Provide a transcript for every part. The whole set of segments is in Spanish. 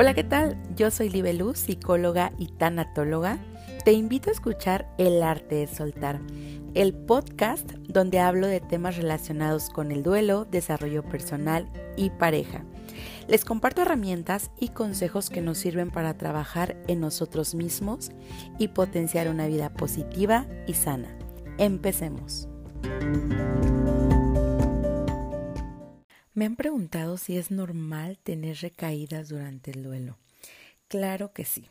Hola, ¿qué tal? Yo soy Libeluz, psicóloga y tanatóloga. Te invito a escuchar El arte de soltar, el podcast donde hablo de temas relacionados con el duelo, desarrollo personal y pareja. Les comparto herramientas y consejos que nos sirven para trabajar en nosotros mismos y potenciar una vida positiva y sana. Empecemos. Me han preguntado si es normal tener recaídas durante el duelo. Claro que sí.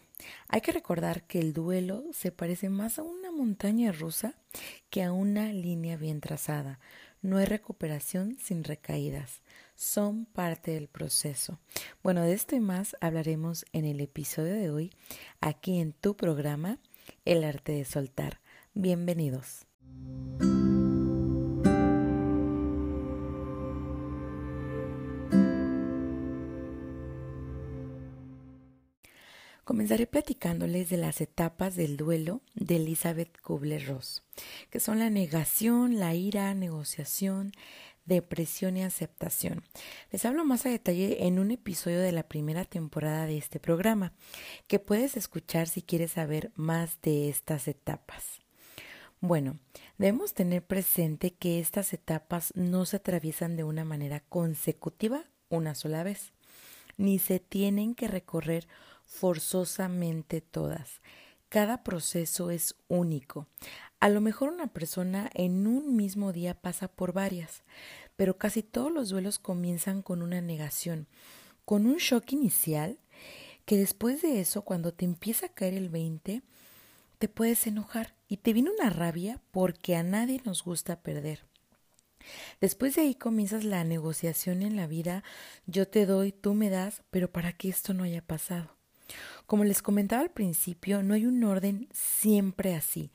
Hay que recordar que el duelo se parece más a una montaña rusa que a una línea bien trazada. No hay recuperación sin recaídas. Son parte del proceso. Bueno, de esto y más hablaremos en el episodio de hoy, aquí en tu programa, El arte de soltar. Bienvenidos. Comenzaré platicándoles de las etapas del duelo de Elizabeth Kubler-Ross, que son la negación, la ira, negociación, depresión y aceptación. Les hablo más a detalle en un episodio de la primera temporada de este programa, que puedes escuchar si quieres saber más de estas etapas. Bueno, debemos tener presente que estas etapas no se atraviesan de una manera consecutiva una sola vez, ni se tienen que recorrer forzosamente todas. Cada proceso es único. A lo mejor una persona en un mismo día pasa por varias, pero casi todos los duelos comienzan con una negación, con un shock inicial que después de eso, cuando te empieza a caer el 20, te puedes enojar y te viene una rabia porque a nadie nos gusta perder. Después de ahí comienzas la negociación en la vida, yo te doy, tú me das, pero para que esto no haya pasado. Como les comentaba al principio, no hay un orden siempre así.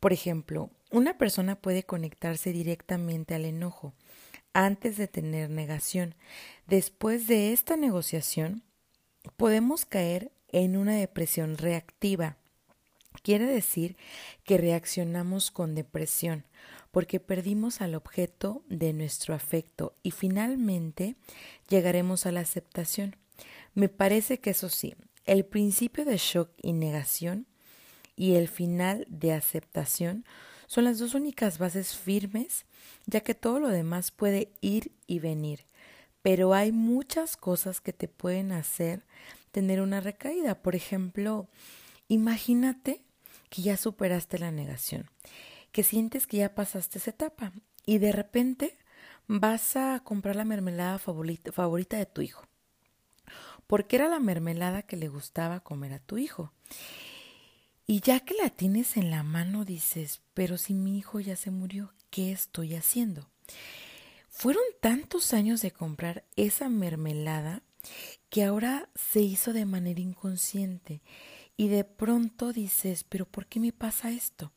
Por ejemplo, una persona puede conectarse directamente al enojo antes de tener negación. Después de esta negociación, podemos caer en una depresión reactiva. Quiere decir que reaccionamos con depresión porque perdimos al objeto de nuestro afecto y finalmente llegaremos a la aceptación. Me parece que eso sí, el principio de shock y negación y el final de aceptación son las dos únicas bases firmes, ya que todo lo demás puede ir y venir. Pero hay muchas cosas que te pueden hacer tener una recaída. Por ejemplo, imagínate que ya superaste la negación, que sientes que ya pasaste esa etapa y de repente vas a comprar la mermelada favorita, de tu hijo porque era la mermelada que le gustaba comer a tu hijo. Y ya que la tienes en la mano dices, pero si mi hijo ya se murió, ¿qué estoy haciendo? Fueron tantos años de comprar esa mermelada que ahora se hizo de manera inconsciente y de pronto dices, pero ¿por qué me pasa esto?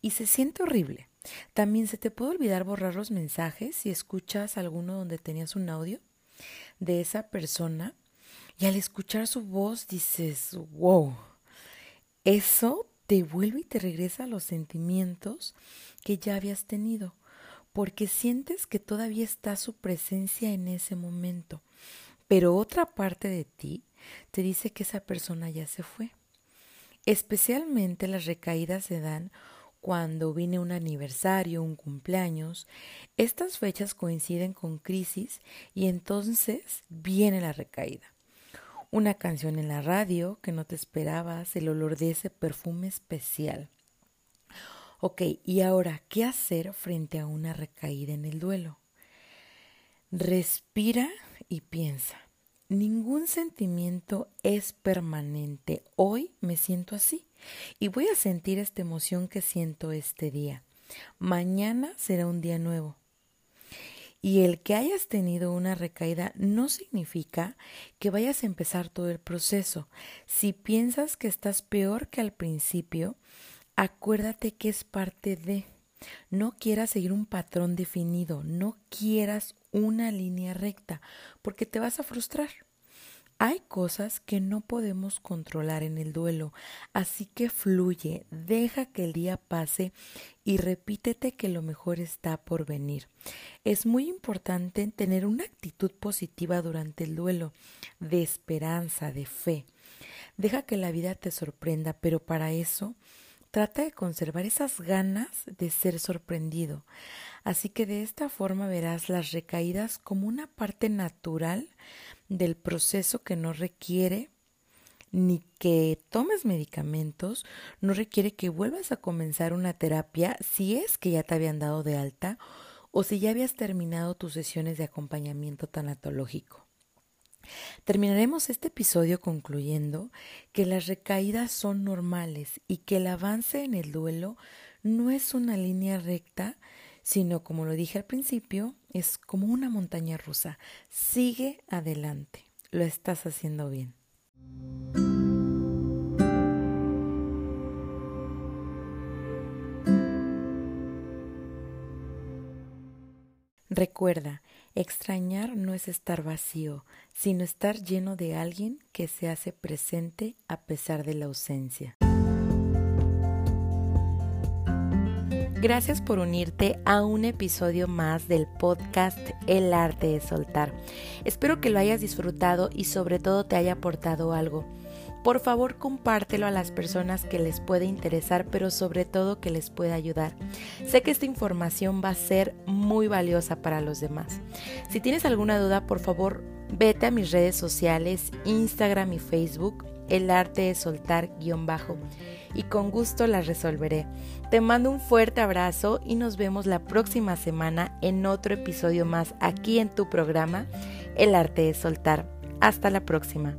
Y se siente horrible. También se te puede olvidar borrar los mensajes si escuchas alguno donde tenías un audio de esa persona y al escuchar su voz dices, wow, eso te vuelve y te regresa a los sentimientos que ya habías tenido, porque sientes que todavía está su presencia en ese momento, pero otra parte de ti te dice que esa persona ya se fue. Especialmente las recaídas se dan cuando viene un aniversario, un cumpleaños. Estas fechas coinciden con crisis y entonces viene la recaída una canción en la radio que no te esperabas, el olor de ese perfume especial. Ok, y ahora, ¿qué hacer frente a una recaída en el duelo? Respira y piensa. Ningún sentimiento es permanente. Hoy me siento así y voy a sentir esta emoción que siento este día. Mañana será un día nuevo. Y el que hayas tenido una recaída no significa que vayas a empezar todo el proceso. Si piensas que estás peor que al principio, acuérdate que es parte de. No quieras seguir un patrón definido, no quieras una línea recta, porque te vas a frustrar. Hay cosas que no podemos controlar en el duelo, así que fluye, deja que el día pase y repítete que lo mejor está por venir. Es muy importante tener una actitud positiva durante el duelo, de esperanza, de fe. Deja que la vida te sorprenda, pero para eso trata de conservar esas ganas de ser sorprendido. Así que de esta forma verás las recaídas como una parte natural del proceso que no requiere ni que tomes medicamentos, no requiere que vuelvas a comenzar una terapia si es que ya te habían dado de alta o si ya habías terminado tus sesiones de acompañamiento tanatológico. Terminaremos este episodio concluyendo que las recaídas son normales y que el avance en el duelo no es una línea recta, sino como lo dije al principio, es como una montaña rusa. Sigue adelante, lo estás haciendo bien. Recuerda, extrañar no es estar vacío, sino estar lleno de alguien que se hace presente a pesar de la ausencia. Gracias por unirte a un episodio más del podcast El arte de soltar. Espero que lo hayas disfrutado y sobre todo te haya aportado algo. Por favor, compártelo a las personas que les puede interesar, pero sobre todo que les pueda ayudar. Sé que esta información va a ser muy valiosa para los demás. Si tienes alguna duda, por favor, vete a mis redes sociales, Instagram y Facebook, el arte de soltar guion bajo y con gusto las resolveré. Te mando un fuerte abrazo y nos vemos la próxima semana en otro episodio más aquí en tu programa El arte de soltar. Hasta la próxima.